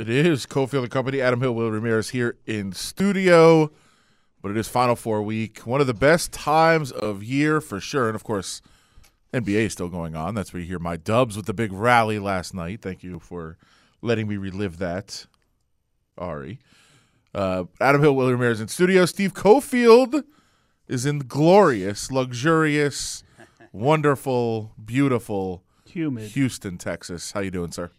It is Cofield and Company. Adam Hill, Will Ramirez here in studio, but it is Final Four week. One of the best times of year for sure, and of course, NBA is still going on. That's where you hear my dubs with the big rally last night. Thank you for letting me relive that, Ari. Uh, Adam Hill, Will Ramirez in studio. Steve Cofield is in glorious, luxurious, wonderful, beautiful Humid. Houston, Texas. How you doing, sir?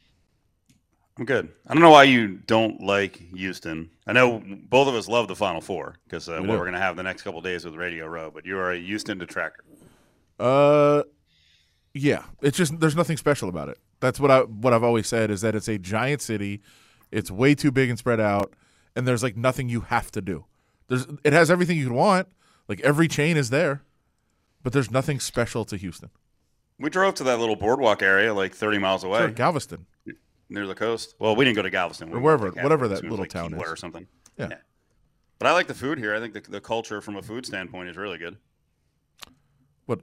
I'm good. I don't know why you don't like Houston. I know both of us love the Final Four because uh, We what do. we're going to have the next couple days with Radio Row. But you are a Houston detractor. Uh, yeah. It's just there's nothing special about it. That's what I what I've always said is that it's a giant city. It's way too big and spread out, and there's like nothing you have to do. There's it has everything you could want. Like every chain is there, but there's nothing special to Houston. We drove to that little boardwalk area, like 30 miles away, Sure, Galveston. Near the coast. Well, we didn't go to Galveston. We Or wherever- Galveston. whatever that little like town Kemah is. or something. Yeah. But I like the food here. I think the, the culture from a food standpoint is really good. What?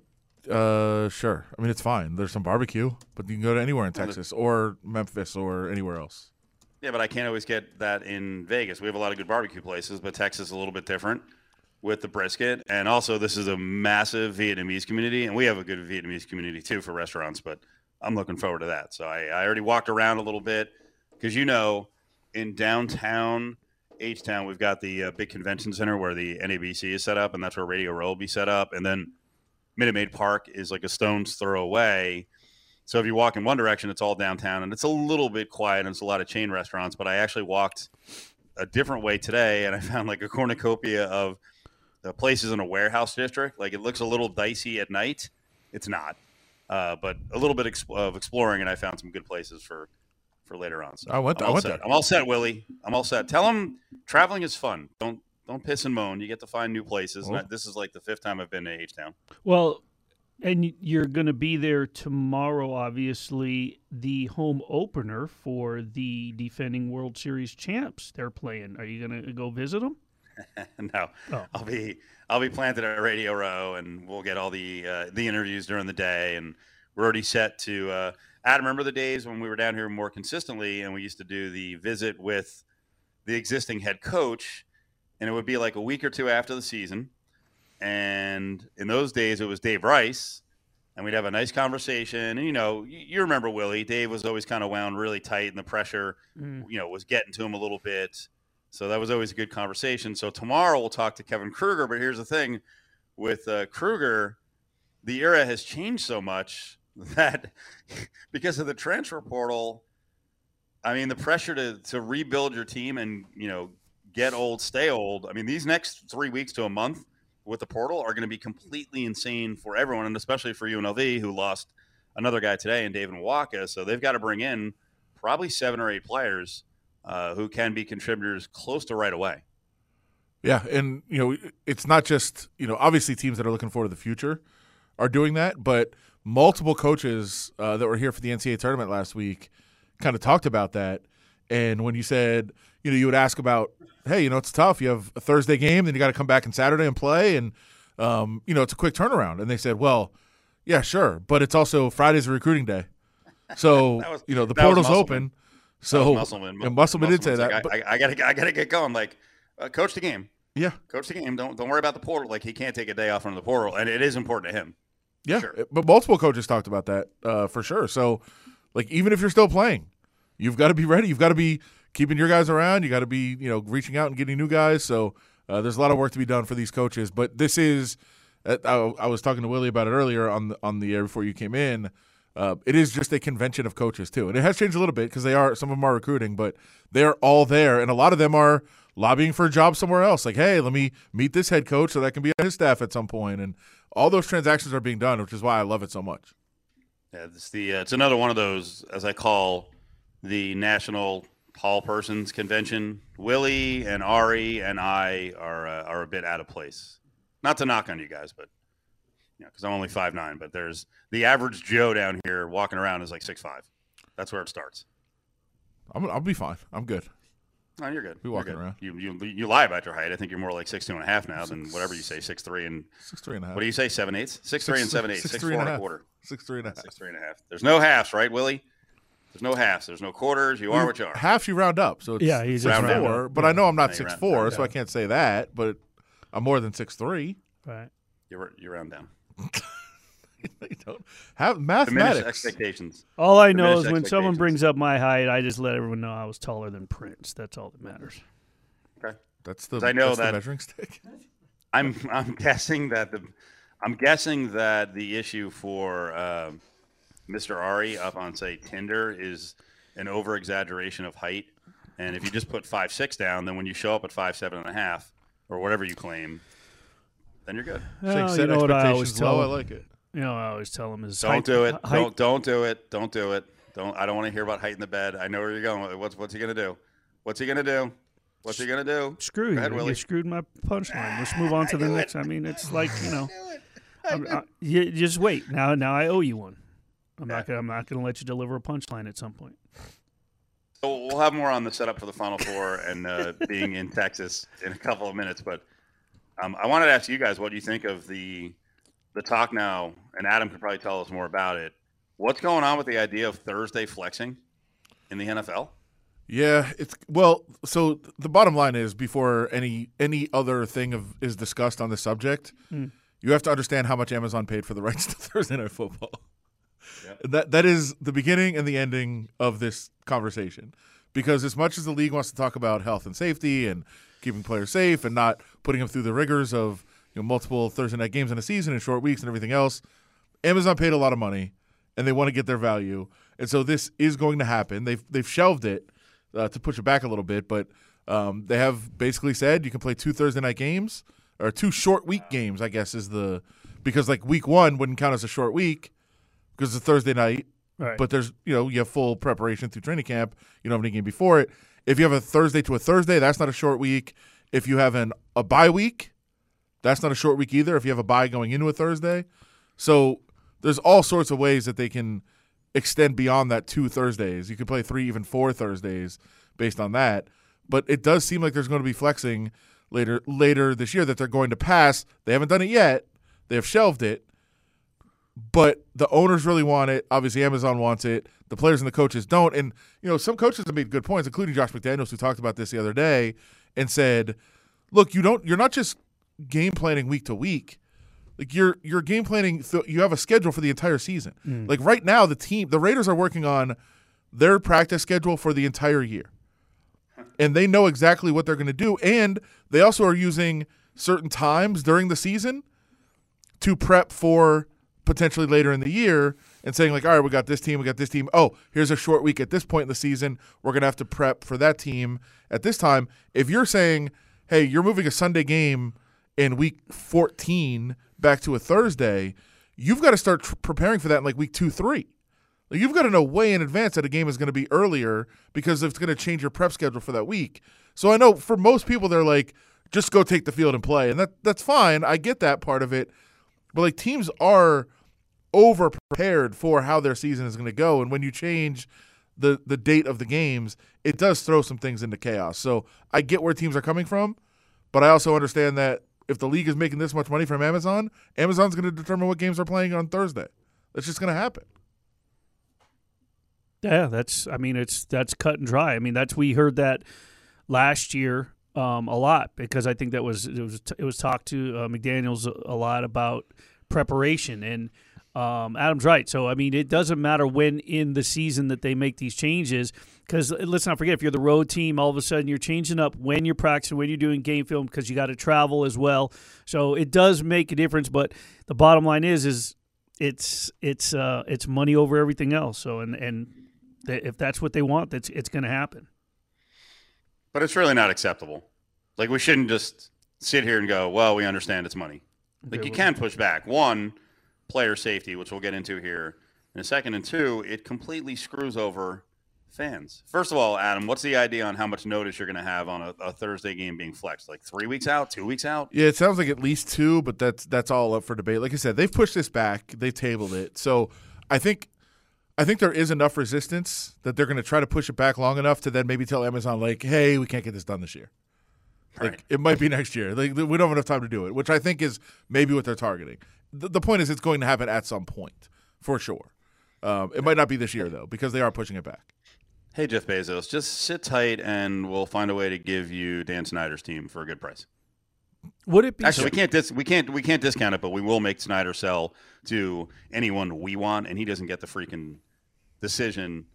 Uh, sure. I mean, it's fine. There's some barbecue, but you can go to anywhere in Texas or Memphis or anywhere else. Yeah, but I can't always get that in Vegas. We have a lot of good barbecue places, but Texas is a little bit different with the brisket. And also, this is a massive Vietnamese community, and we have a good Vietnamese community too for restaurants. But I'm looking forward to that. So I, I already walked around a little bit because you know, in downtown H Town, we've got the uh, big convention center where the NABC is set up, and that's where Radio Row will be set up. And then Minute Maid Park is like a stone's throw away. So if you walk in one direction, it's all downtown, and it's a little bit quiet, and it's a lot of chain restaurants. But I actually walked a different way today, and I found like a cornucopia of the places in a warehouse district. Like it looks a little dicey at night. It's not, uh, but a little bit ex- of exploring, and I found some good places for for later on. So I went- I'm I all went set. there. I'm all set, Willie. I'm all set. Tell them traveling is fun. Don't don't piss and moan. You get to find new places. And I- this is like the fifth time I've been to H Town. Well, and you're going to be there tomorrow, obviously, the home opener for the defending World Series champs they're playing. Are you going to go visit them? no, Oh. I'll be I'll be planted at Radio Row, and we'll get all the uh, the interviews during the day, and we're already set to. Uh, Adam, remember the days when we were down here more consistently, and we used to do the visit with the existing head coach, and it would be like a week or two after the season, and in those days it was Dave Rice. And we'd have a nice conversation, and you know, you, you remember Willie. Dave was always kind of wound really tight, and the pressure Mm. you know was getting to him a little bit. So that was always a good conversation. So tomorrow we'll talk to Kevin Kruger. But here's the thing with uh, Kruger, the era has changed so much that because of the transfer portal, I mean the pressure to to rebuild your team and you know get old, stay old. I mean these next three weeks to a month with the portal are going to be completely insane for everyone, and especially for UNLV who lost another guy today in David Muoka. So they've got to bring in probably seven or eight players uh, who can be contributors close to right away. Yeah, and you know, it's not just you know, obviously teams that are looking forward to the future are doing that, but multiple coaches uh, that were here for the NCAA tournament last week kind of talked about that. And when you said, you know, you would ask about, hey, you know, it's tough. You have a Thursday game, then you got to come back on Saturday and play, and um, you know, it's a quick turnaround. And they said, well, yeah, sure, but it's also Friday's a recruiting day, so was- you know the portal's open. So Musselman, and Musselman did say that, like, but- I, I, I gotta, I gotta get going. Like, uh, coach the game, yeah, coach the game. Don't, don't worry about the portal. Like, he can't take a day off from the portal, and it is important to him. Yeah, Sure. but multiple coaches talked about that uh, for sure. So, like, even if you're still playing, you've got to be ready. You've got to be keeping your guys around. You got to be, you know, reaching out and getting new guys. So, uh, there's a lot of work to be done for these coaches. But this is, uh, I, I was talking to Willie about it earlier on the, on the air before you came in. Uh, it is just a convention of coaches too, and it has changed a little bit because they are some of them are recruiting, but they're all there, and a lot of them are lobbying for a job somewhere else. Like, hey, let me meet this head coach so that I can be on his staff at some point, and all those transactions are being done, which is why I love it so much. Yeah, it's the, uh, it's another one of those, as I call the National Tall Persons Convention. Willie and Ari and I are, uh, are a bit out of place. Not to knock on you guys, but you know, because I'm only five nine. But there's the average Joe down here walking around is like six five. That's where it starts. I'm, I'll be fine. I'm good. No, you're good. Be You're walking good. around. You, you you lie about your height. I think you're more like six two and a half now than whatever you say, six three and Six three and a half. what do you say, seven eighths, six three and seven eighths, six six three four and and a a half. quarter, Six three and a half. six three and a half. There's no halves, right, Willie? There's no halves. There's no quarters. You are what you are. Half you round up, so it's Yeah, you just six round four. up. But I know I'm not Yeah, you six round- four, round so I can't say that. But I'm more than six three. Right. You're you round down. you don't have Diminish mathematics. expectations. All I know Diminished is when someone brings up my height, I just let everyone know I was taller than Prince. That's all that matters. Okay. That's the I know that's the that- measuring stick. I'm I'm guessing that the I'm guessing that the issue for um, Mr. Ari up on say Tinder is an over exaggeration of height, and if you just put five six down, then when you show up at five seven and a half or whatever you claim, then you're good. Saying Well, set you know what I always tell low. I like it. You know, I always tell them is Don't height- do it. height- Don't don't do it. Don't do it. Don't. I don't want to hear about height in the bed. I know where you're going. What's what's he gonna do? What's he gonna do? What's he gonna do? Screw Go you. ahead, You Willie. screwed my punchline. Let's move on to the next. I mean, it's like you know, I'm, I, you just wait. Now, now I owe you one. I'm not. Gonna, I'm not going to let you deliver a punchline at some point. So we'll have more on the setup for the Final Four and uh, being in Texas in a couple of minutes. But um, I wanted to ask you guys what do you think of the the talk now, and Adam could probably tell us more about it. What's going on with the idea of Thursday flexing in the NFL? Yeah, it's well. So the bottom line is, before any any other thing of is discussed on the subject, Hmm. you have to understand how much Amazon paid for the rights to Thursday Night Football. Yeah. That that is the beginning and the ending of this conversation. Because as much as the league wants to talk about health and safety and keeping players safe and not putting them through the rigors of you know multiple Thursday night games in a season and short weeks and everything else, Amazon paid a lot of money and they want to get their value, and so this is going to happen. They've they've shelved it uh, to push it back a little bit, but um, they have basically said you can play two Thursday night games or two short week games. I guess is the because like week one wouldn't count as a short week because it's a Thursday night, Right. but there's you know you have full preparation through training camp. You don't have any game before it. If you have a Thursday to a Thursday, that's not a short week. If you have an a bye week, that's not a short week either. If you have a bye going into a Thursday, so there's all sorts of ways that they can extend beyond that two Thursdays. You could play three, even four Thursdays based on that. But it does seem like there's going to be flexing later later this year that they're going to pass. They haven't done it yet. They have shelved it. But the owners really want it. Obviously, Amazon wants it. The players and the coaches don't. And you know, some coaches have made good points, including Josh McDaniels, who talked about this the other day and said, "Look, you don't. You're not just game planning week to week. Like you're you're game planning. Th- you have a schedule for the entire season. Mm. Like right now, the team, the Raiders are working on their practice schedule for the entire year, and they know exactly what they're going to do. And they also are using certain times during the season to prep for potentially later in the year and saying like all right we got this team we got this team. Oh here's a short week at this point in the season. We're to have to prep for that team at this time. If you're saying hey you're moving a sunday game in week 14 back to a thursday you've got to start tr- preparing for that in like week 2 3 like you've got to know way in advance that a game is going to be earlier because it's going to change your prep schedule for that week. So I know for most people they're like, just go take the field and play, and that that's fine. I get that part of it, but like teams are over prepared for how their season is going to go, and when you change the the date of the games, it does throw some things into chaos. So I get where teams are coming from, but I also understand that if the league is making this much money from Amazon, Amazon's going to determine what games are playing on Thursday. That's just going to happen. Yeah, that's. I mean, it's that's cut and dry. I mean, that's we heard that last year um, a lot because I think that was it was it was talked to uh, McDaniels a, a lot about preparation and um, Adam's right. So I mean, it doesn't matter when in the season that they make these changes because let's not forget if you're the road team, all of a sudden you're changing up when you're practicing, when you're doing game film because you got to travel as well. So it does make a difference. But the bottom line is is it's it's uh, it's money over everything else. So and and th- if that's what they want, that's it's going to happen. But it's really not acceptable. Like we shouldn't just sit here and go, "Well, we understand it's money." Like Okay, you well- can push back. One, player safety, which we'll get into here in a second, and two, it completely screws over fans. First of all, Adam, what's the idea on how much notice you're going to have on a, a Thursday game being flexed? Like three weeks out, two weeks out? Yeah, it sounds like at least two, but that's that's all up for debate. Like I said, they've pushed this back, they tabled it. So I think I think there is enough resistance that they're going to try to push it back long enough to then maybe tell Amazon like, "Hey, we can't get this done this year. Like Right. it might be next year. Like we don't have enough time to do it," which I think is maybe what they're targeting. The, the point is, it's going to happen at some point for sure. Um, it might not be this year though because they are pushing it back. Hey Jeff Bezos, just sit tight and we'll find a way to give you Dan Snyder's team for a good price. Would it be Actually, we can't dis- we can't we can't discount it, but we will make Snyder sell to anyone we want, and he doesn't get the freaking decision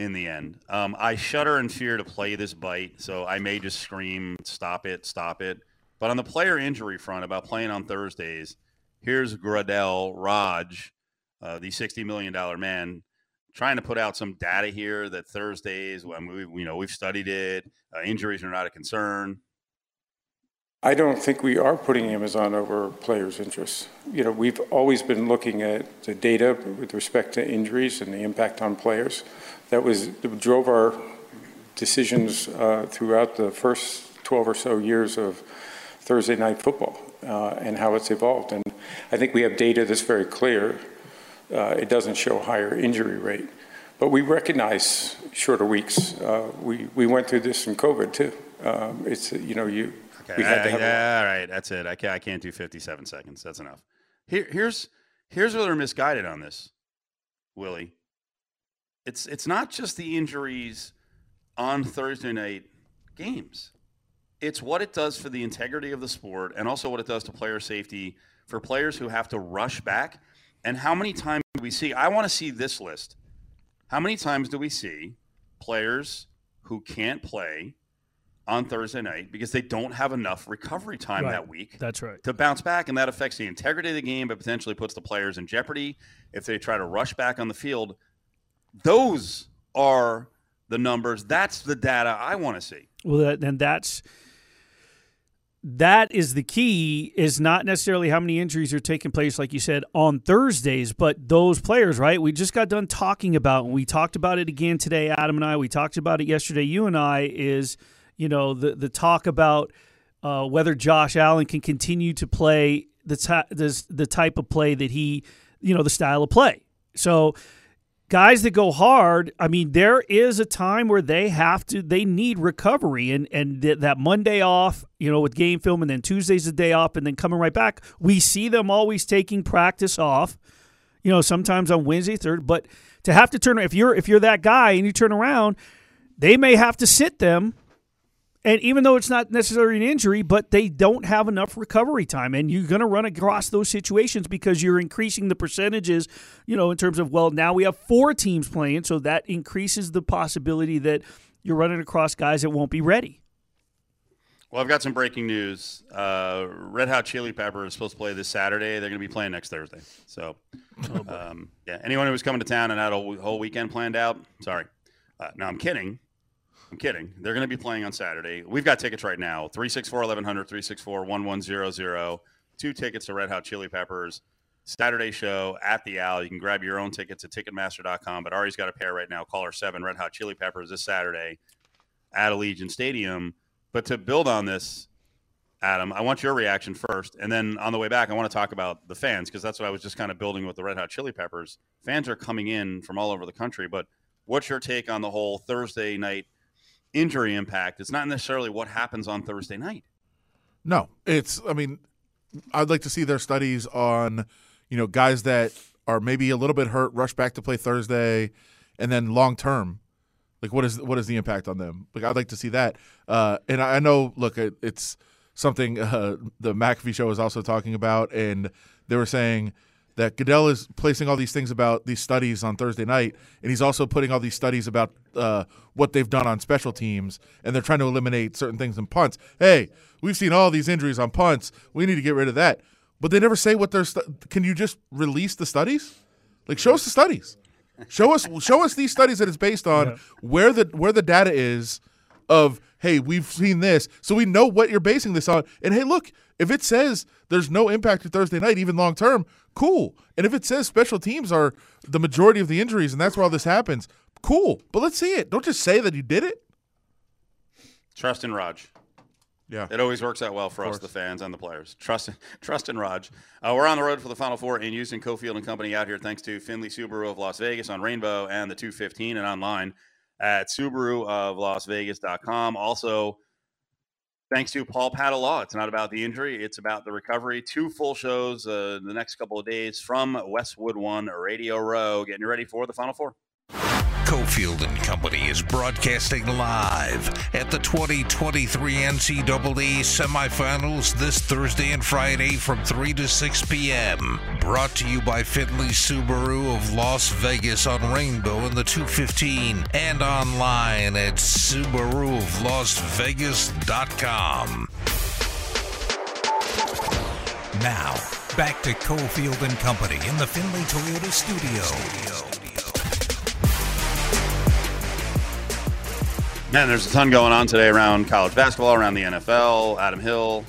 in the end. Um, I shudder in fear to play this bite, so I may just scream, "Stop it! Stop it!" But on the player injury front, about playing on Thursdays, here's Goodell Raj, uh, the sixty million dollar man, trying to put out some data here that Thursdays, when we you know we've studied it, uh, injuries are not a concern. I don't think we are putting Amazon over players' interests. You know, we've always been looking at the data with respect to injuries and the impact on players. That was that drove our decisions uh, throughout the first 12 or so years of Thursday night football uh, and how it's evolved. And I think we have data that's very clear. Uh, it doesn't show higher injury rate, but we recognize shorter weeks. Uh, we we went through this in COVID too. Um, it's you know you Okay. Uh, yeah, all right, that's it. I can't, I can't do 57 seconds. That's enough. Here, here's here's where they're misguided on this, Willie. It's it's not just the injuries on Thursday night games. It's what it does for the integrity of the sport and also what it does to player safety for players who have to rush back. And how many times do we see? I want to see this list. How many times do we see players who can't play on Thursday night because they don't have enough recovery time Right. that week That's right. to bounce back, and that affects the integrity of the game, but potentially puts the players in jeopardy if they try to rush back on the field. Those are the numbers. That's the data I want to see. Well, and that's that is the key. Is not necessarily how many injuries are taking place, like you said, on Thursdays, but those players. Right? We just got done talking about, and we talked about it again today. Adam and I. We talked about it yesterday. You and I is you know the the talk about uh, whether Josh Allen can continue to play the ty- this, the type of play that he you know the style of play. So guys that go hard, I mean, there is a time where they have to, they need recovery, and and th- that Monday off, you know, with game film, and then Tuesday's a day off, and then coming right back. We see them always taking practice off, you know, sometimes on Wednesday, third, but to have to turn if you're if you're that guy and you turn around, they may have to sit them. And even though it's not necessarily an injury, but they don't have enough recovery time. And you're going to run across those situations because you're increasing the percentages, you know, in terms of, well, now we have four teams playing. So that increases the possibility that you're running across guys that won't be ready. Well, I've got some breaking news. Uh, Red Hot Chili Pepper is supposed to play this Saturday. They're going to be playing next Thursday. So, um, yeah, anyone who was coming to town and had a whole weekend planned out, sorry. Uh, no, I'm kidding. I'm kidding. They're going to be playing on Saturday. We've got tickets right now 364 1100, 364 1100. Two tickets to Red Hot Chili Peppers. Saturday show at the Owl. You can grab your own tickets at Ticketmaster.com, but Ari's got a pair right now. Caller 7, Red Hot Chili Peppers this Saturday at Allegiant Stadium. But to build on this, Adam, I want your reaction first. And then on the way back, I want to talk about the fans because that's what I was just kind of building with the Red Hot Chili Peppers. Fans are coming in from all over the country. But what's your take on the whole Thursday night injury impact? It's not necessarily what happens on Thursday night. No, it's. I mean, I'd like to see their studies on, you know, guys that are maybe a little bit hurt, rush back to play Thursday, and then long term, like what is what is the impact on them? Like I'd like to see that. Uh, and I know, look, it, it's something uh, the McAfee show was also talking about, and they were saying that Goodell is placing all these things about these studies on Thursday night, and he's also putting all these studies about uh, what they've done on special teams, and they're trying to eliminate certain things in punts. Hey, we've seen all these injuries on punts. We need to get rid of that. But they never say what they're. Stu- Can you just release the studies? Like, show us the studies. Show us, show us these studies that it's based on Yeah. where the where the data is of hey we've seen this so we know what you're basing this on and hey look if it says there's no impact to thursday night even long term cool and if it says special teams are the majority of the injuries and that's where all this happens cool but let's see it don't just say that you did it Trust in Raj. yeah It always works out well for us, the fans and the players. Trust, trust in Raj. Uh, we're on the road for the Final Four in Houston. Cofield and Company out here, thanks to Finley Subaru of Las Vegas on Rainbow and the 215 and online at Subaru of Las Vegas.com. Also, thanks to Paul Padda Law. It's not about the injury, it's about the recovery. Two full shows uh, the next couple of days from Westwood One Radio Row. Getting ready for the Final Four. Cofield and Company is broadcasting live at the 2023 NCAA semifinals this Thursday and Friday from 3 to 6 p.m. Brought to you by Finley Subaru of Las Vegas on Rainbow in the 215 and online at SubaruofLasVegas.com. Now, back to Cofield and Company in the Finley Toyota studio. Man, there's a ton going on today around college basketball, around the NFL. Adam Hill,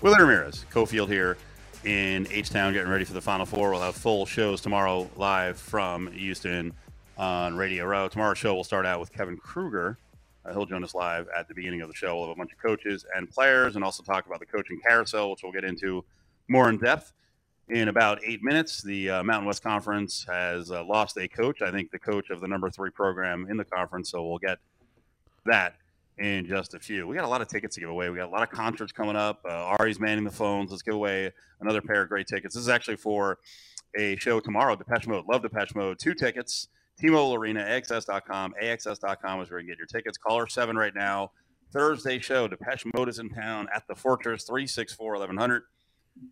Willie Ramirez, Cofield here in H Town, getting ready for the Final Four. We'll have full shows tomorrow live from Houston on Radio Row. Tomorrow's show will start out with Kevin Kruger. Uh, he'll join us live at the beginning of the show. We'll have a bunch of coaches and players, and also talk about the coaching carousel, which we'll get into more in depth in about eight minutes. The uh, Mountain West Conference has uh, lost a coach. I think the coach of the number three program in the conference. So we'll get that in just a few. We got a lot of tickets to give away. We got a lot of concerts coming up. Uh, Ari's manning the phones. Let's give away another pair of great tickets. This is actually for a show tomorrow. Depeche Mode. Love Depeche Mode. Two tickets. T-Mobile Arena, AXS.com. AXS.com is where you can get your tickets. Caller 7 right now. Thursday show. Depeche Mode is in town at the Fortress, 364 1100,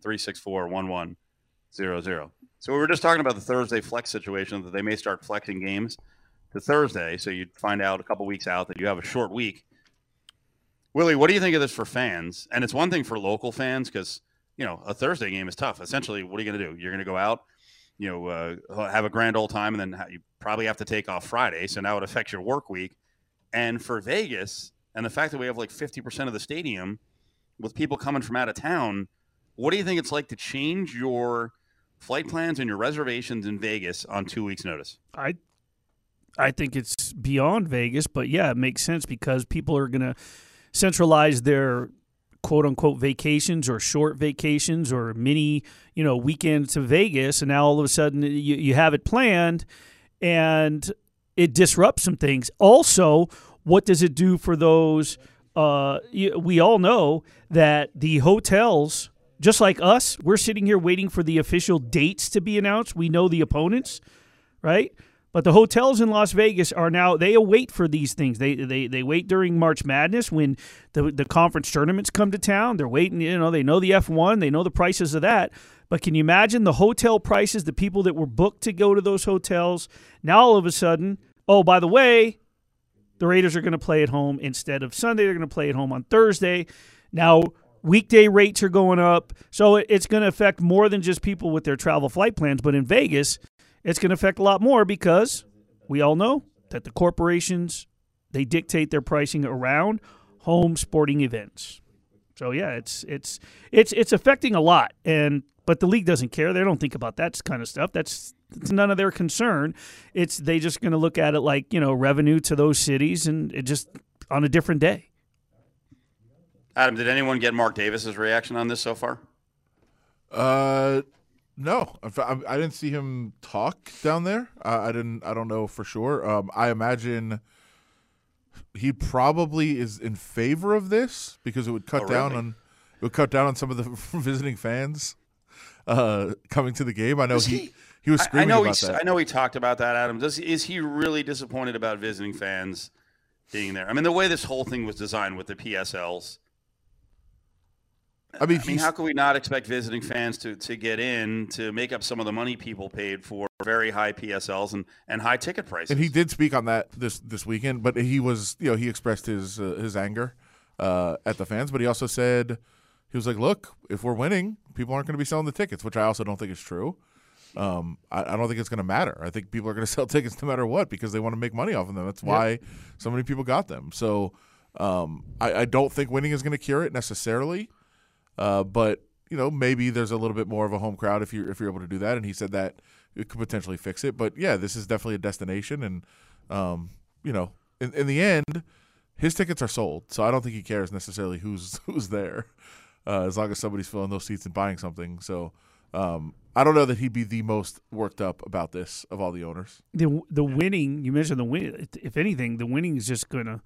364 1100. So we were just talking about the Thursday flex situation that they may start flexing games to Thursday. So you'd find out a couple weeks out that you have a short week. Willie, what do you think of this for fans? And it's one thing for local fans because you know a Thursday game is tough. Essentially, what are you going to do? You're going to go out, you know, uh, have a grand old time, and then you probably have to take off Friday. So now it affects your work week. And for Vegas, and the fact that we have like 50% of the stadium with people coming from out of town, what do you think it's like to change your flight plans and your reservations in Vegas on two weeks' notice? I I think it's beyond Vegas, but yeah, it makes sense because people are going to centralize their quote unquote vacations or short vacations or mini, you know, weekends to Vegas. And now all of a sudden you, you have it planned and it disrupts some things. Also, what does it do for those? Uh, we all know that the hotels, just like us, we're sitting here waiting for the official dates to be announced. We know the opponents, right? But the hotels in Las Vegas are now they await for these things. They they they wait during March Madness when the the conference tournaments come to town. They're waiting, you know, they know the F1, they know the prices of that. But can you imagine the hotel prices, the people that were booked to go to those hotels? Now all of a sudden, oh, by the way, the Raiders are going to play at home instead of Sunday. They're going to play at home on Thursday. Now weekday rates are going up. So it's going to affect more than just people with their travel flight plans, but in Vegas, it's going to affect a lot more because we all know that the corporations they dictate their pricing around home sporting events. So yeah, it's it's it's it's affecting a lot, and but the league doesn't care. They don't think about that kind of stuff. That's it's none of their concern. It's they just going to look at it like you know revenue to those cities, and it just on a different day. Adam, did anyone get Mark Davis's reaction on this so far? Uh, no, I didn't see him talk down there. I didn't. I don't know for sure. Um, I imagine he probably is in favor of this because it would cut oh, down really? on it would cut down on some of the visiting fans uh, coming to the game. I know he, he, he was screaming I, I know about he, that. I know he talked about that. Adam, does is he really disappointed about visiting fans being there? I mean, the way this whole thing was designed with the PSLs I mean, I mean, how can we not expect visiting fans to, to get in to make up some of the money people paid for very high PSLs and, and high ticket prices? And he did speak on that this this weekend, but he was you know he expressed his uh, his anger uh, at the fans, but he also said he was like, "Look, if we're winning, people aren't going to be selling the tickets," which I also don't think is true. Um, I, I, don't think it's going to matter. I think people are going to sell tickets no matter what because they want to make money off of them. That's why yep. so many people got them. So um, I, I don't think winning is going to cure it necessarily. Uh, but you know, maybe there's a little bit more of a home crowd if you're if you're able to do that. And he said that it could potentially fix it. But yeah, this is definitely a destination, and um, you know, in, in the end, his tickets are sold, so I don't think he cares necessarily who's who's there, uh, as long as somebody's filling those seats and buying something. So. Um, I don't know that he'd be the most worked up about this of all the owners. The the winning you mentioned the win. If anything, the winning is just gonna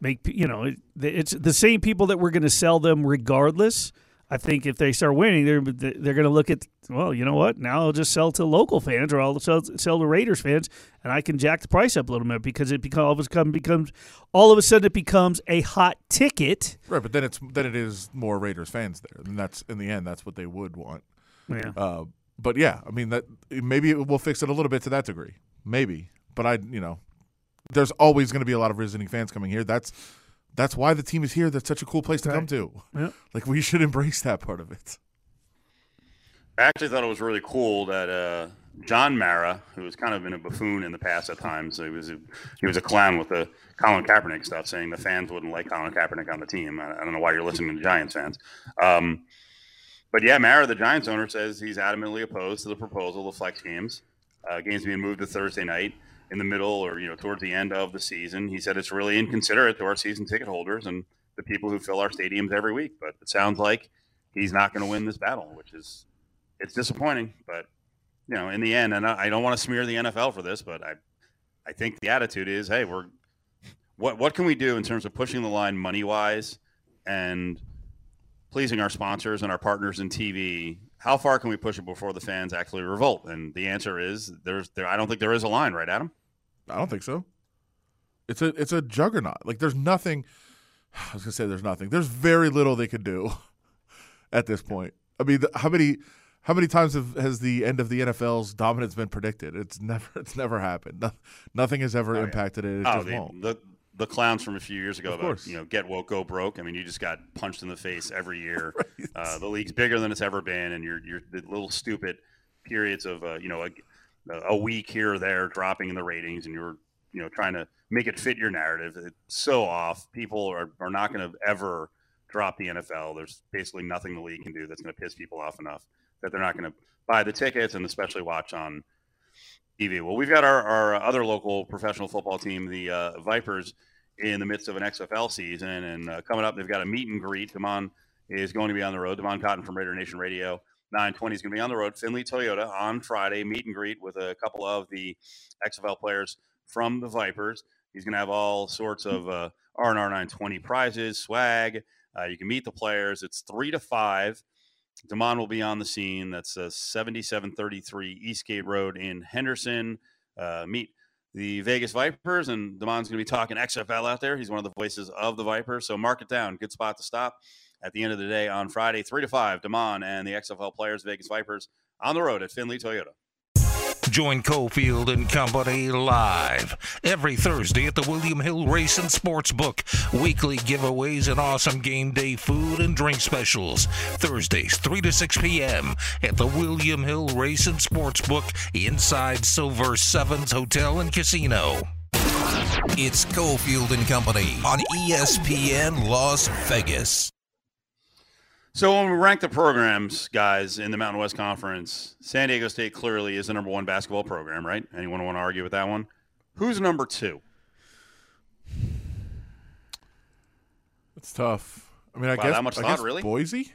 make you know it, it's the same people that we're going to sell them regardless. I think if they start winning, they're they're going to look at well, you know what? Now I'll just sell to local fans, or I'll sell, sell to Raiders fans, and I can jack the price up a little bit because it become, all of a sudden becomes all of a sudden it becomes a hot ticket. Right, but then it's then it is more Raiders fans there, and that's in the end that's what they would want. Yeah. Uh, but yeah, I mean that maybe it will fix it a little bit to that degree, maybe. But I, you know, there's always going to be a lot of visiting fans coming here. That's that's why the team is here. That's such a cool place to come to. Yeah. Like we should embrace that part of it. I actually thought it was really cool that uh, John Mara, who has kind of been a buffoon in the past at times, he was a, he was a clown with the Colin Kaepernick stuff, saying the fans wouldn't like Colin Kaepernick on the team. I, I don't know why you're listening to Giants fans. Um, but yeah, Mara, the Giants owner, says he's adamantly opposed to the proposal of flex games, uh, games being moved to Thursday night in the middle or you know towards the end of the season. He said it's really inconsiderate to our season ticket holders and the people who fill our stadiums every week. But it sounds like he's not going to win this battle, which is it's disappointing. But you know, in the end, and I don't want to smear the NFL for this, but I I think the attitude is, hey, we're what what can we do in terms of pushing the line money wise and pleasing our sponsors and our partners in TV? How far can we push it before the fans actually revolt? And the answer is there's there. I don't think there is a line, right, Adam? I don't think so. It's a it's a juggernaut. Like there's nothing. I was gonna say there's nothing. There's very little they could do at this point. I mean, the, how many how many times have, has the end of the NFL's dominance been predicted? It's never it's never happened. No, nothing has ever Oh, yeah. impacted it. It oh, just the, won't. the the clowns from a few years ago Of about course. you know get woke go broke. I mean, you just got punched in the face every year. Right. Uh, the league's bigger than it's ever been, and you're you're the little stupid periods of uh, you know a, a week here or there dropping in the ratings, and you're you know trying to make it fit your narrative. It's so off. People are are not going to ever drop the NFL. There's basically nothing the league can do that's going to piss people off enough that they're not going to buy the tickets and especially watch on TV. Well, we've got our, our other local professional football team, the uh, Vipers, in the midst of an XFL season. And uh, coming up, they've got a meet and greet. Damon is going to be on the road. Damon Cotton from Raider Nation Radio 920 is going to be on the road. Finley Toyota on Friday, meet and greet with a couple of the XFL players from the Vipers. He's going to have all sorts of uh, R&R 920 prizes, swag. Uh, you can meet the players. It's 3 to 5. Damon will be on the scene. That's uh, 7733 Eastgate Road in Henderson. Uh, meet the Vegas Vipers, and Damon's going to be talking XFL out there. He's one of the voices of the Vipers, so mark it down. Good spot to stop. At the end of the day on Friday, three to five, Damon and the XFL players, Vegas Vipers, on the road at Finley Toyota. Join Cofield and Company live every Thursday at the William Hill Race and Sports Book. Weekly giveaways and awesome game day food and drink specials. Thursdays, 3 to 6 p.m. at the William Hill Race and Sports Book inside Silver Sevens Hotel and Casino. It's Cofield and Company on ESPN Las Vegas. So when we rank the programs, guys, in the Mountain West Conference, San Diego State clearly is the number one basketball program, right? Anyone want to argue with that one? Who's number two? It's tough. I mean, I Wow, guess that much I thought, really? Boise.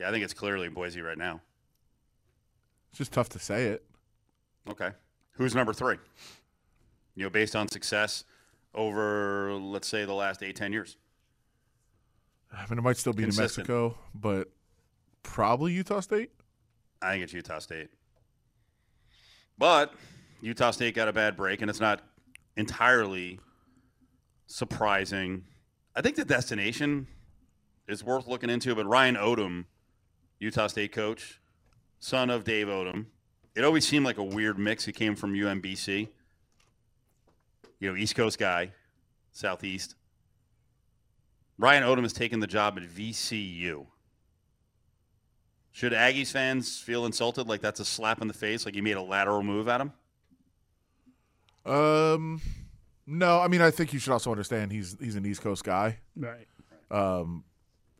Yeah, I think it's clearly Boise right now. It's just tough to say it. Okay. Who's number three? You know, based on success over, let's say, the last eight, ten years. I mean, it might still be New Mexico, but probably Utah State. I think it's Utah State. But Utah State got a bad break, and it's not entirely surprising. I think the destination is worth looking into, but Ryan Odom, Utah State coach, son of Dave Odom, it always seemed like a weird mix. He came from UMBC, you know, East Coast guy, Southeast. Ryan Odom has taken the job at VCU. Should Aggies fans feel insulted like that's a slap in the face, like you made a lateral move at him? Um, no, I mean, I think you should also understand he's he's an East Coast guy. Right. Um,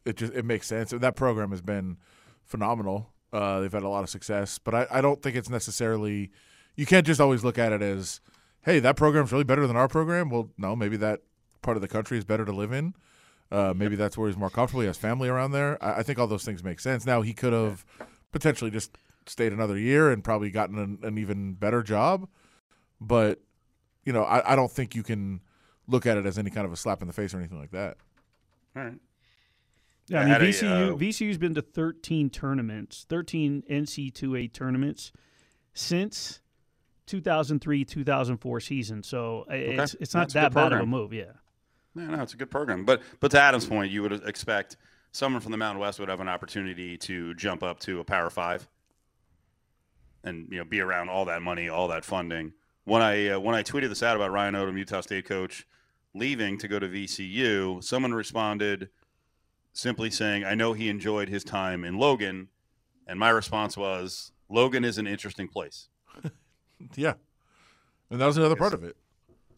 it just it makes sense. That program has been phenomenal. Uh, they've had a lot of success, but I, I don't think it's necessarily. You can't just always look at it as, hey, that program's really better than our program. Well, no, maybe that part of the country is better to live in. Uh, maybe that's where he's more comfortable. He has family around there. I, I think all those things make sense. Now he could have potentially just stayed another year and probably gotten an, an even better job, but you know, I, I don't think you can look at it as any kind of a slap in the face or anything like that. All right. Yeah, I I mean had a, VCU uh, VCU's been to 13 tournaments, 13 NC2A tournaments since 2003 2004 season. So uh, it's it's not That's that good bad of a move. Yeah. No, no, it's a good program. But but to Adam's point, you would expect someone from the Mountain West would have an opportunity to jump up to a Power Five, and you know be around all that money, all that funding. When I uh, when I tweeted this out about Ryan Odom, Utah State coach, leaving to go to VCU, someone responded simply saying, "I know he enjoyed his time in Logan," and my response was, "Logan is an interesting place." Yeah, and that was another part of it.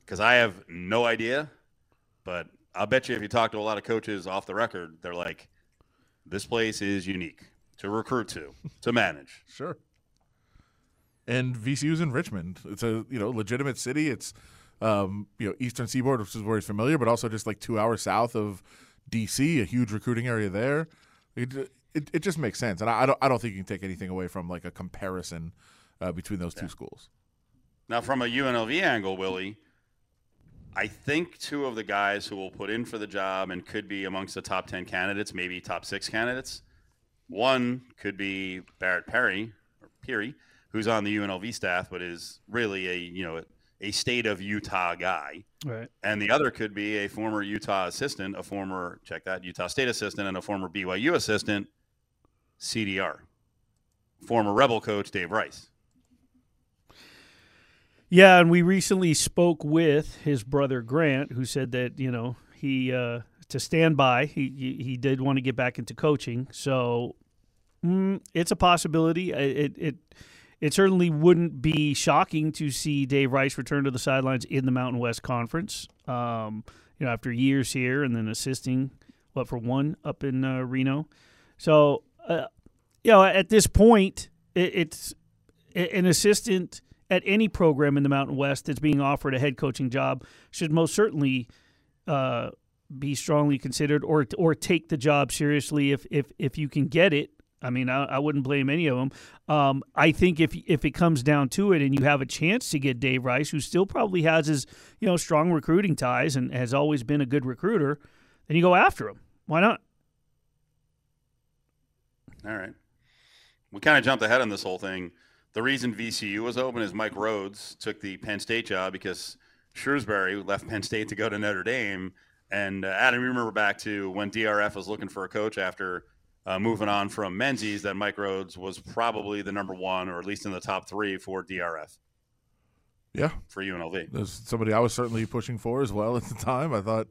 because I have no idea, but I'll bet you if you talk to a lot of coaches off the record, they're like, this place is unique to recruit to, to manage. Sure. And VCU's in Richmond. It's a you know legitimate city. It's um, you know Eastern Seaboard, which is where he's familiar, but also just like two hours south of DC, a huge recruiting area there. It it, it just makes sense, and I, I don't I don't think you can take anything away from like a comparison uh, between those two schools. Now, from a UNLV angle, Willie, I think two of the guys who will put in for the job and could be amongst the top 10 candidates, maybe top six candidates. One could be Barrett Perry, or Peary, who's on the UNLV staff, but is really a, you know, a state of Utah guy. Right. And the other could be a former Utah assistant, a former, check that, Utah State assistant, and a former BYU assistant, CDR. Former Rebel coach Dave Rice. Yeah, and we recently spoke with his brother Grant, who said that you know he uh, to stand by. He, he did want to get back into coaching, so mm, it's a possibility. It it it certainly wouldn't be shocking to see Dave Rice return to the sidelines in the Mountain West Conference. Um, you know, after years here and then assisting what for one up in uh, Reno. So uh, you know, at this point, it, it's an assistant at any program in the Mountain West that's being offered a head coaching job should most certainly uh, be strongly considered or or take the job seriously if if if you can get it. I mean, I, I wouldn't blame any of them. Um, I think if if it comes down to it, and you have a chance to get Dave Rice, who still probably has his you know strong recruiting ties and has always been a good recruiter, then you go after him. Why not? All right. We kind of jumped ahead on this whole thing. The reason VCU was open is Mike Rhoades took the Penn State job because Shrewsberry left Penn State to go to Notre Dame. And uh, Adam, you remember back to when DRF was looking for a coach after uh, moving on from Menzies, that Mike Rhoades was probably the number one, or at least in the top three for DRF Yeah, for UNLV. there's somebody I was certainly pushing for as well at the time. I thought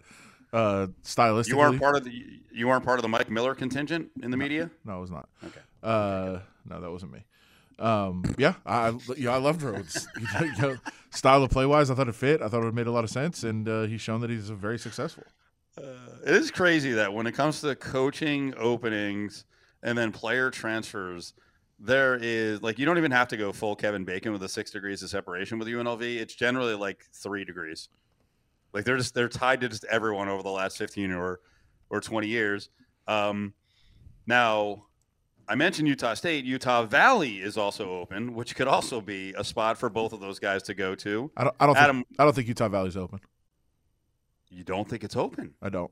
uh, stylistically, You weren't part of the you weren't part of the Mike Miller contingent in the media. No, it was not. Okay. Uh, no, that wasn't me. Um, yeah, I yeah I loved Rhoades. you know, style of play wise, I thought it fit. I thought it made a lot of sense, and uh, he's shown that he's very successful. It is crazy that when it comes to coaching openings and then player transfers, there is like you don't even have to go full Kevin Bacon with the six degrees of separation with UNLV. It's generally like three degrees. Like they're just they're tied to just everyone over the last fifteen or or twenty years. Um, now, I mentioned Utah State. Utah Valley is also open, which could also be a spot for both of those guys to go to. I don't. I don't. Adam- think, I don't think Utah Valley's open. You don't think it's open? I don't.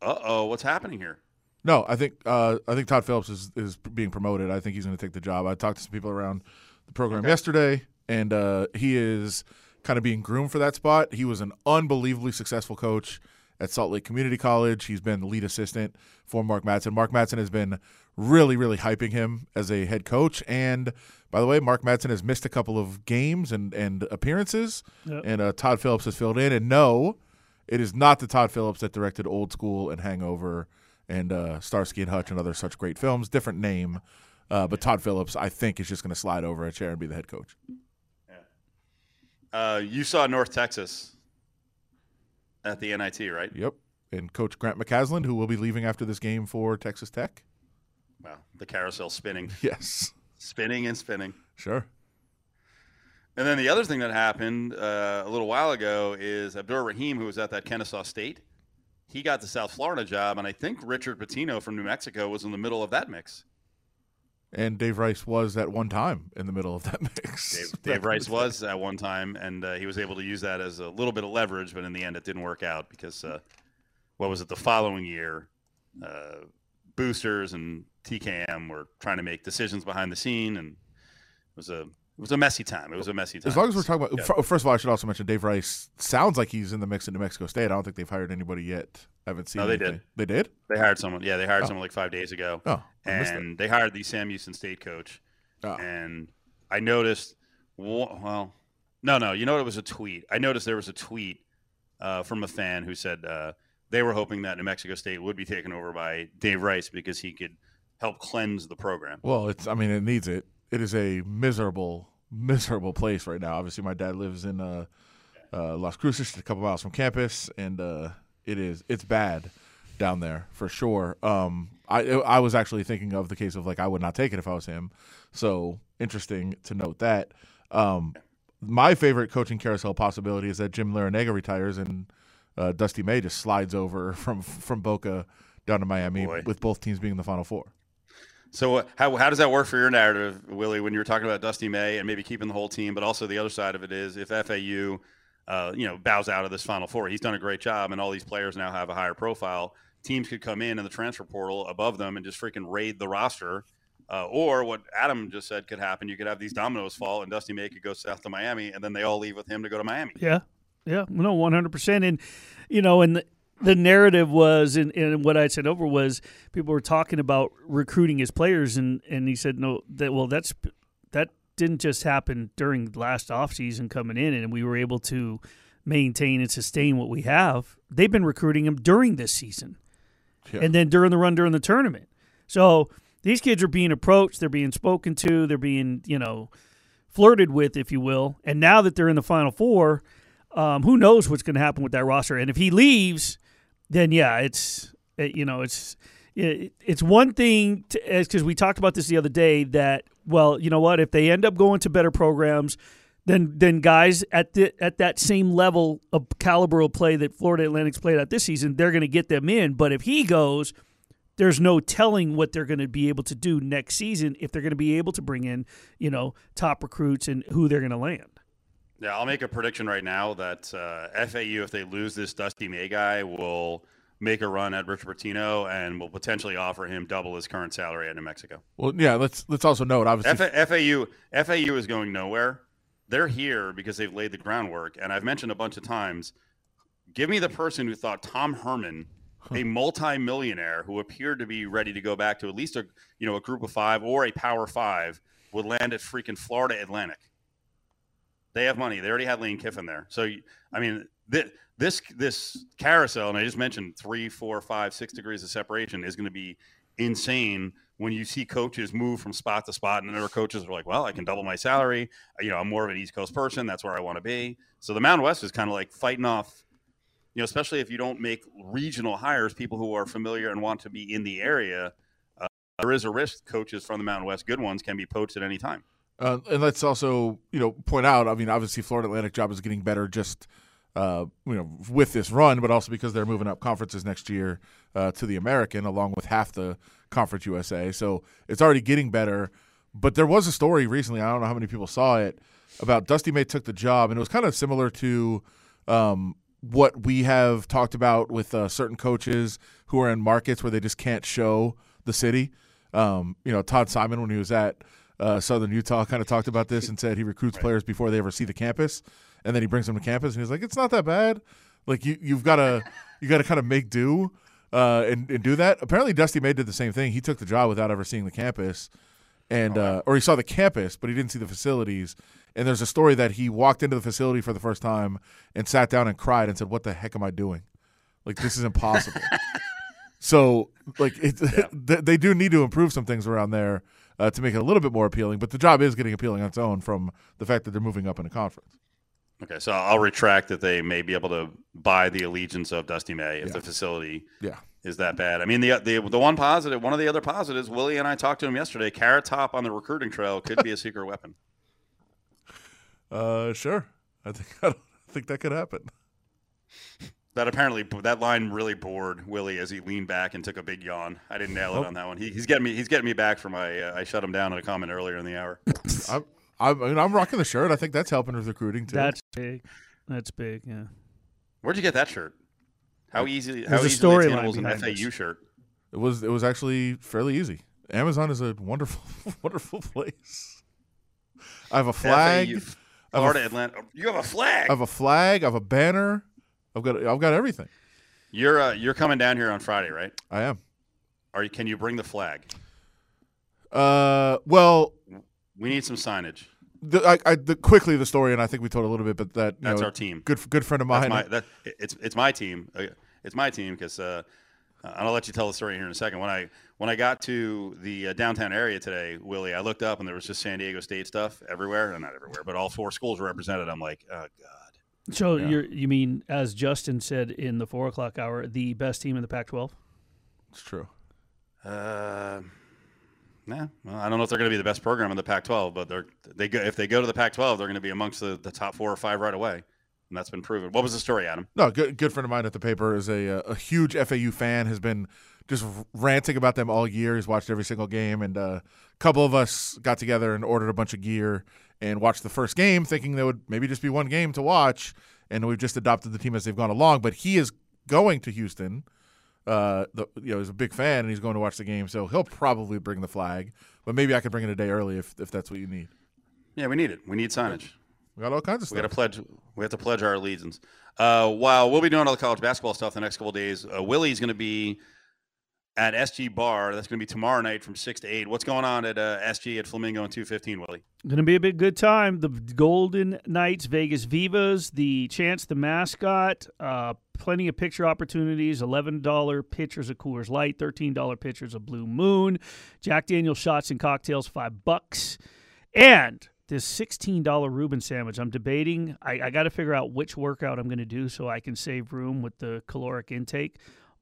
Uh oh, what's happening here? No, I think. Uh, I think Todd Phillips is is being promoted. I think he's going to take the job. I talked to some people around the program Okay. yesterday, and uh, he is kind of being groomed for that spot. He was an unbelievably successful coach at Salt Lake Community College. He's been the lead assistant for Mark Madsen. Mark Madsen has been really, really hyping him as a head coach. And by the way, Mark Madsen has missed a couple of games and, and appearances, Yep. and uh, Todd Phillips has filled in. And no, it is not the Todd Phillips that directed Old School and Hangover and uh, Starsky and Hutch and other such great films. Different name. Uh, but Todd Phillips, I think, is just going to slide over a chair and be the head coach. Uh, you saw North Texas at the NIT, right? Yep. And Coach Grant McCasland, who will be leaving after this game for Texas Tech. Wow, the carousel spinning, Yes. spinning and spinning. Sure. And then the other thing that happened uh, a little while ago is Abdur Rahim, who was at that Kennesaw State, he got the South Florida job, and I think Richard Pitino from New Mexico was in the middle of that mix. and Dave Rice was at one time in the middle of that mix. Dave, Dave Rice was at one time, and uh, he was able to use that as a little bit of leverage, but in the end, it didn't work out because uh, what was it? The following year, uh, boosters and TKM were trying to make decisions behind the scene, and it was a it was a messy time. It was a messy time. As long as we're talking about, Yeah. first of all, I should also mention Dave Rice sounds like he's in the mix in New Mexico State. I don't think they've hired anybody yet. I haven't seen. No, they did. They did. They hired someone. Yeah, they hired Oh. someone like five days ago, Oh, I missed it. and they hired the Sam Houston State coach. Oh. And I noticed, well, no, no, you know what? it was a tweet. I noticed there was a tweet uh, from a fan who said uh, they were hoping that New Mexico State would be taken over by Dave Rice because he could help cleanse the program. Well, it's. I mean, it needs it. It is a miserable, miserable place right now. Obviously, my dad lives in uh, uh, Las Cruces, just a couple miles from campus, and uh, it is. It's bad down there for sure. Um, I I was actually thinking of the case of like I would not take it if I was him. So interesting to note that. Um, my favorite coaching carousel possibility is that Jim Larrañaga retires and uh, Dusty May just slides over from from Boca down to Miami, Boy. with both teams being in the Final Four. So uh, how, how does that work for your narrative, Willie, when you were talking about Dusty May and maybe keeping the whole team, but also the other side of it is if FAU, uh, you know, bows out of this Final Four, he's done a great job, and all these players now have a higher profile. Teams could come in in the transfer portal above them and just freaking raid the roster. Uh, or what Adam just said could happen: you could have these dominoes fall, and Dusty May could go south to Miami, and then they all leave with him to go to Miami. Yeah, yeah, no, one hundred percent. And you know, and the, the narrative was, and, and what I said over was, people were talking about recruiting his players, and and he said, no, that well, that's that didn't just happen during the last offseason coming in, and we were able to maintain and sustain what we have. They've been recruiting him during this season, Yeah. and then during the run during the tournament. So these kids are being approached, they're being spoken to, they're being you know flirted with, if you will. And now that they're in the Final Four, um, who knows what's going to happen with that roster? And if he leaves, then yeah, it's it, you know it's it, it's one thing because we talked about this the other day that well you know what if they end up going to better programs. Then, then guys at the at that same level of caliber of play that Florida Atlantic's played at this season, they're going to get them in. But if he goes, there's no telling what they're going to be able to do next season if they're going to be able to bring in, you know, top recruits and who they're going to land. Yeah, I'll make a prediction right now that uh, FAU, if they lose this Dusty May guy, will make a run at Richard Pitino and will potentially offer him double his current salary at New Mexico. Well, yeah. Let's let's also note obviously. F- FAU FAU is going nowhere. They're here because they've laid the groundwork, and I've mentioned a bunch of times. Give me the person who thought Tom Herman, a multimillionaire who appeared to be ready to go back to at least a you know a group of five or a power five, would land at freaking Florida Atlantic. They have money. They already had Lane Kiffin there. So I mean, this this this carousel, and I just mentioned three, four, five, six degrees of separation is going to be insane when you see coaches move from spot to spot, and other coaches are like, "Well, I can double my salary. You know, I'm more of an East Coast person. That's where I want to be." So the Mountain West is kind of like fighting off. You know, especially if you don't make regional hires, people who are familiar and want to be in the area, uh, there is a risk coaches from the Mountain West, good ones, can be poached at any time. Uh, and let's also, you know, point out. I mean, obviously, Florida Atlantic job is getting better just, uh, you know, with this run, but also because they're moving up conferences next year uh, to the American, along with half the Conference USA. So it's already getting better. But there was a story recently. I don't know how many people saw it about Dusty May took the job, and it was kind of similar to um, what we have talked about with uh, certain coaches who are in markets where they just can't show the city. Um, you know, Todd Simon when he was at uh, Southern Utah kind of talked about this and said he recruits players before they ever see the campus, and then he brings them to campus and he's like, it's not that bad. Like you, you've got to, you got to kind of make do uh, and, and do that. Apparently, Dusty May did the same thing. He took the job without ever seeing the campus, and uh, or he saw the campus, but he didn't see the facilities. And there's a story that he walked into the facility for the first time and sat down and cried and said, "What the heck am I doing? Like this is impossible." so, like, it, they, they do need to improve some things around there uh, to make it a little bit more appealing. But the job is getting appealing on its own from the fact that they're moving up in a conference. Okay, so I'll retract that they may be able to buy the allegiance of Dusty May if Yeah. the facility Yeah. is that bad. I mean, the, the the one positive, one of the other positives, Willie and I talked to him yesterday. Carrot Top on the recruiting trail could be a secret weapon. Uh, sure. I think I think that could happen. That apparently that line really bored Willie as he leaned back and took a big yawn. I didn't nail it Oh. on that one. He, he's getting me. He's getting me back for my. Uh, I shut him down in a comment earlier in the hour. I'm, I'm, I mean, I'm rocking the shirt. I think that's helping with recruiting too. That's big. That's big. Yeah. Where'd you get that shirt? How easy? How There's a easily storyline attainable is an FAU this. shirt? it was it was actually fairly easy. Amazon is a wonderful wonderful place. I have a flag. FAU, I have a Florida f- Atlanta. You have a flag. I have a flag. I have a banner. I've got I've got everything. You're uh, you're coming down here on Friday, right? I am. Are you? Can you bring the flag? Uh, well, We need some signage. the, I, I, the, quickly the story, and I think we told a little bit, but that you That's know, our team. Good good friend of mine. my that it's it's my team. Uh, It's my team because uh, I'll let you tell the story here in a second. When I when I got to the uh, downtown area today, Willie, I looked up and there was just San Diego State stuff everywhere, and not everywhere, but all four schools were represented. I'm like, oh god. So Yeah. you're you mean as Justin said in the four o'clock hour, the best team in the Pac-12? it's true. Uh, yeah, well, I don't know if they're going to be the best program in the Pac-12, but they're they go if they go to the Pac-12, they're going to be amongst the, the top four or five right away, and that's been proven. What was the story, Adam? No, good good friend of mine at the paper is a uh, a huge FAU fan. Has been just ranting about them all year. He's watched every single game, and uh, a couple of us got together and ordered a bunch of gear and watched the first game, thinking there would maybe just be one game to watch. And we've just adopted the team as they've gone along. But he is going to Houston. Uh, the, you know, he's a big fan, and he's going to watch the game, so he'll probably bring the flag. But maybe I could bring it a day early if if that's what you need. Yeah, we need it. We need signage. We got all kinds of We stuff. got to pledge. We have to pledge our allegiance. Uh, while we'll be doing all the college basketball stuff the next couple days, uh, Willie's going to be at SG Bar. That's going to be tomorrow night from six to eight. What's going on at uh, SG at Flamingo and two fifteen, Willie? Going to be a big good time. The Golden Knights, Vegas Vivas, the Chance the mascot, uh, plenty of picture opportunities. Eleven dollar pitchers of Coors Light, thirteen dollar pitchers of Blue Moon, Jack Daniel shots and cocktails, five bucks, and this sixteen dollar Reuben sandwich. I'm debating. I, I got to figure out which workout I'm going to do so I can save room with the caloric intake.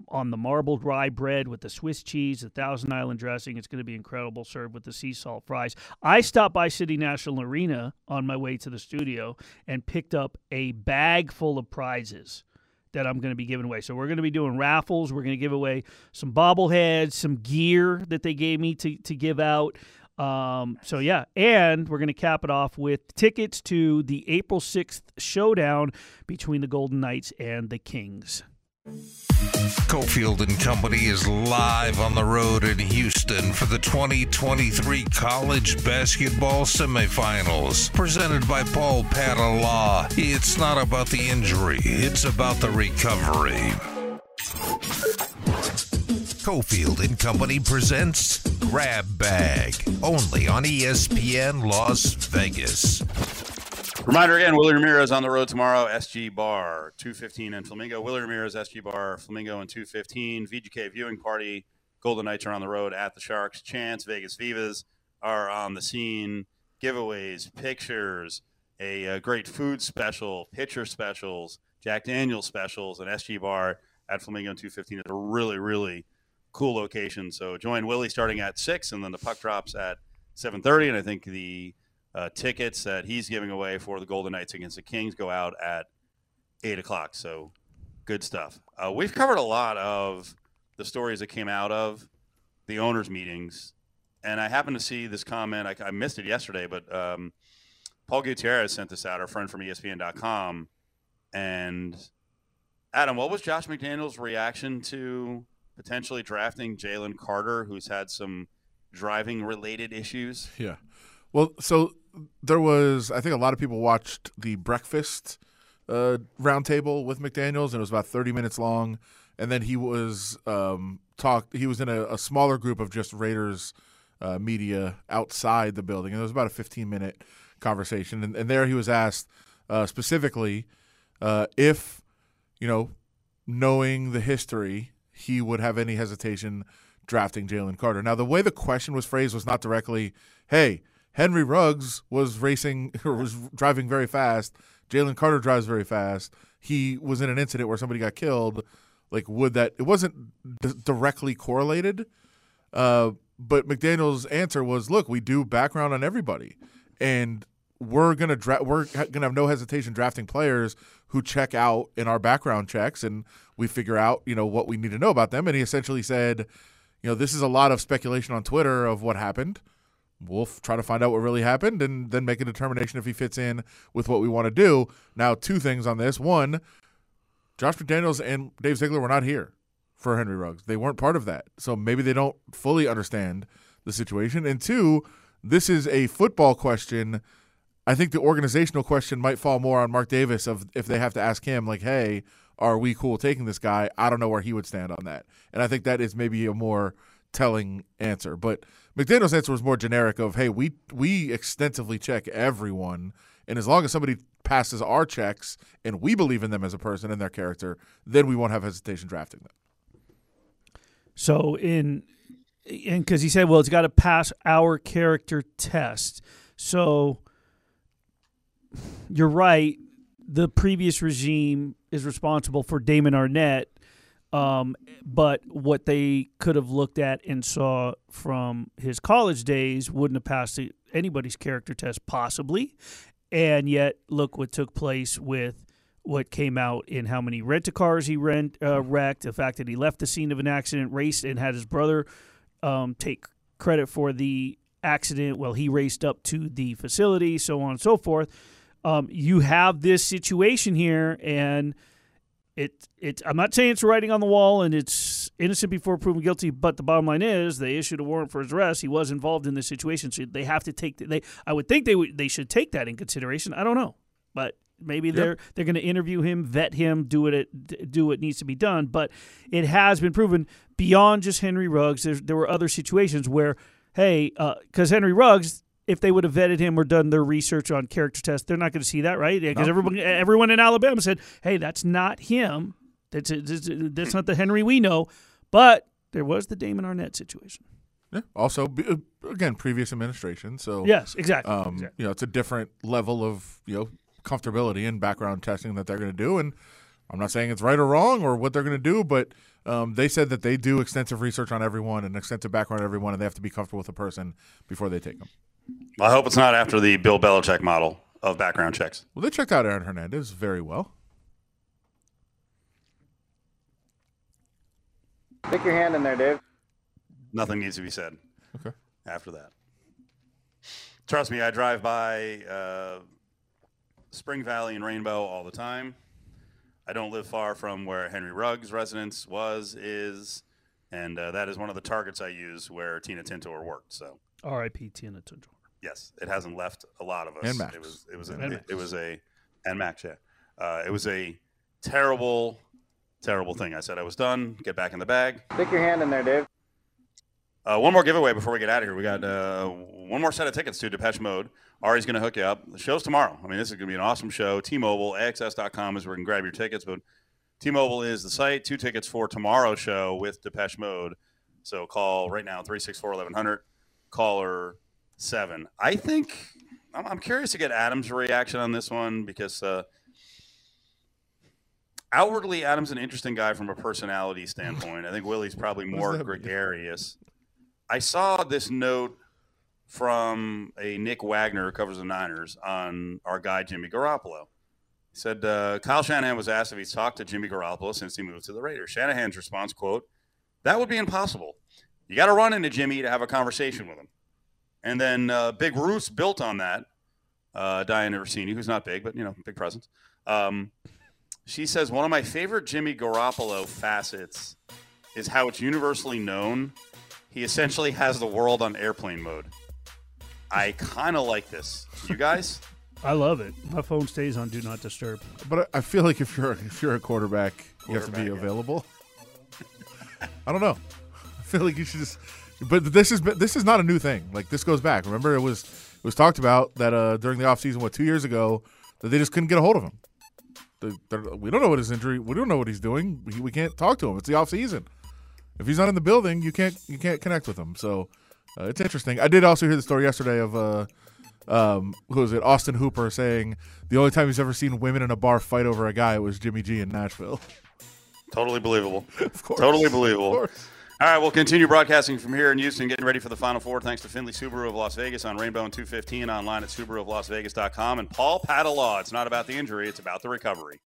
On the marbled rye bread with the Swiss cheese, the Thousand Island dressing, it's going to be incredible. Served with the sea salt fries. I stopped by City National Arena on my way to the studio and picked up a bag full of prizes that I'm going to be giving away. So we're going to be doing raffles. We're going to give away some bobbleheads, some gear that they gave me to to give out. Um, so yeah, and we're going to cap it off with tickets to the April 6th showdown between the Golden Knights and the Kings. Cofield and Company is live on the road in Houston for the 2023 college basketball semifinals. Presented by Paul Padda Law. It's not about the injury, it's about the recovery. Cofield and Company presents Grab Bag, only on ESPN Las Vegas. Reminder again: Willie Ramirez on the road tomorrow. SG Bar, two fifteen in Flamingo. Willie Ramirez, SG Bar, Flamingo, and two fifteen. VGK viewing party. Golden Knights are on the road at the Sharks. Chance, Vegas Vivas are on the scene. Giveaways, pictures, a, uh great food special, pitcher specials, Jack Daniels specials, and SG Bar at Flamingo and two fifteen. It's a really, really cool location. So join Willie starting at six, and then the puck drops at seven thirty. And I think the uh, tickets that he's giving away for the Golden Knights against the Kings go out at eight o'clock. So good stuff. Uh, we've covered a lot of the stories that came out of the owners' meetings, and I happened to see this comment. I, I missed it yesterday, but um, Paul Gutierrez sent this out, our friend from ESPN.com. And Adam, what was Josh McDaniel's reaction to potentially drafting Jalen Carter, who's had some driving related issues? Yeah. Well, so there was, I think a lot of people watched the breakfast uh, roundtable with McDaniels, and it was about 30 minutes long. And then he was um, talked. He was in a, a smaller group of just Raiders uh, media outside the building, and it was about a 15 minute conversation. And, and there he was asked uh, specifically uh, if, you know, knowing the history, he would have any hesitation drafting Jalen Carter. Now, the way the question was phrased was not directly, "Hey, Henry Ruggs was racing or was driving very fast. Jalen Carter drives very fast. He was in an incident where somebody got killed. Like, would that? It wasn't d- directly correlated. Uh, but McDaniel's answer was, "Look, we do background on everybody, and we're gonna dra- we're gonna have no hesitation drafting players who check out in our background checks, and we figure out you know what we need to know about them. And he essentially said, you know, this is a lot of speculation on Twitter of what happened. We'll f- try to find out what really happened, and then make a determination if he fits in with what we want to do. Now, two things on this: one, Josh McDaniels and Dave Ziegler were not here for Henry Ruggs; they weren't part of that, so maybe they don't fully understand the situation. And two, this is a football question. I think the organizational question might fall more on Mark Davis of if they have to ask him, like, "Hey, are we cool taking this guy?" I don't know where he would stand on that, and I think that is maybe a more telling answer. But McDaniel's answer was more generic of, "Hey, we we extensively check everyone, and as long as somebody passes our checks and we believe in them as a person and their character, then we won't have hesitation drafting them." So in and because he said, well, it's got to pass our character test. So you're right. The previous regime is responsible for Damon Arnette, um, but what they could have looked at and saw from his college days wouldn't have passed anybody's character test, possibly. And yet, look what took place with what came out in how many rent a cars he rent uh, wrecked, the fact that he left the scene of an accident, raced, and had his brother um, take credit for the accident while he raced up to the facility, so on and so forth. Um, you have this situation here, and it it. I'm not saying it's writing on the wall and it's innocent before proven guilty, but the bottom line is they issued a warrant for his arrest. He was involved in this situation, so they have to take they. I would think they would they should take that in consideration. I don't know, but maybe they're they're going to interview him, vet him, do it do what needs to be done. But it has been proven beyond just Henry Ruggs. There's, there were other situations where, hey, uh, because Henry Ruggs, if they would have vetted him or done their research on character tests, they're not going to see that, right? Because everyone everyone in Alabama said, hey, that's not him. That's that's that's not the Henry we know. But there was the Damon Arnette situation. Yeah. Also, uh, again, previous administration, so Yes, exactly. um, exactly. you know, it's a different level of you know comfortability and background testing that they're going to do. And I'm not saying it's right or wrong or what they're going to do, but um, they said that they do extensive research on everyone and extensive background on everyone, and they have to be comfortable with a person before they take them. I hope it's not after the Bill Belichick model of background checks. Well, they checked out Aaron Hernandez very well. Stick your hand in there, Dave. Nothing needs to be said Okay. after that. Trust me, I drive by uh, Spring Valley and Rainbow all the time. I don't live far from where Henry Ruggs' residence was, is, and uh, that is one of the targets I use where Tina Tintor worked. So R.I.P. Tina Tintor. yes, it hasn't left a lot of us. And Max. It was it was a, And it, Max. it was a and Max, yeah. Uh, it was a terrible, terrible thing. I said I was done. Get back in the bag. Stick your hand in there, Dave. Uh, one more giveaway before we get out of here. We got uh, one more set of tickets to Depeche Mode. Ari's going to hook you up. The show's tomorrow. I mean, this is going to be an awesome show. T-Mobile, AXS.com is where you can grab your tickets. But T-Mobile is the site. Two tickets for tomorrow's show with Depeche Mode. So call right now, 364-1100, caller 7. I think, I'm, I'm curious to get Adam's reaction on this one because uh, outwardly, Adam's an interesting guy from a personality standpoint. I think Willie's probably more gregarious. I saw this note from a Nick Wagoner who covers the Niners on our guy Jimmy Garoppolo. He said uh, Kyle Shanahan was asked if he's talked to Jimmy Garoppolo since he moved to the Raiders. Shanahan's response, quote, that would be impossible. You got to run into Jimmy to have a conversation with him. And then uh, Big Roos built on that. Uh, Dianna Russini, who's not big, but, you know, big presence. Um, she says, one of my favorite Jimmy Garoppolo facets is how it's universally known he essentially has the world on airplane mode. I kind of like this. You guys? I love it. My phone stays on Do Not Disturb. But I I feel like if you're if you're a quarterback, you have to be Quarterback, yeah. available. I don't know. I feel like you should just. But this is this is not a new thing. Like this goes back. Remember, it was it was talked about that uh, during the offseason, what two years ago, that they just couldn't get a hold of him. They- we don't know what his injury. We don't know what he's doing. We, we can't talk to him. It's the offseason. If he's not in the building, you can't you can't connect with him. So uh, it's interesting. I did also hear the story yesterday of uh, um, who was it? Austin Hooper saying the only time he's ever seen women in a bar fight over a guy was Jimmy G in Nashville. Totally believable. of course, Totally believable. Of course. All right, we'll continue broadcasting from here in Houston, getting ready for the Final Four. Thanks to Findlay Subaru of Las Vegas on Rainbow and 215 online at SubaruofLasVegas.com. And Paul Padda Law. It's not about the injury, it's about the recovery.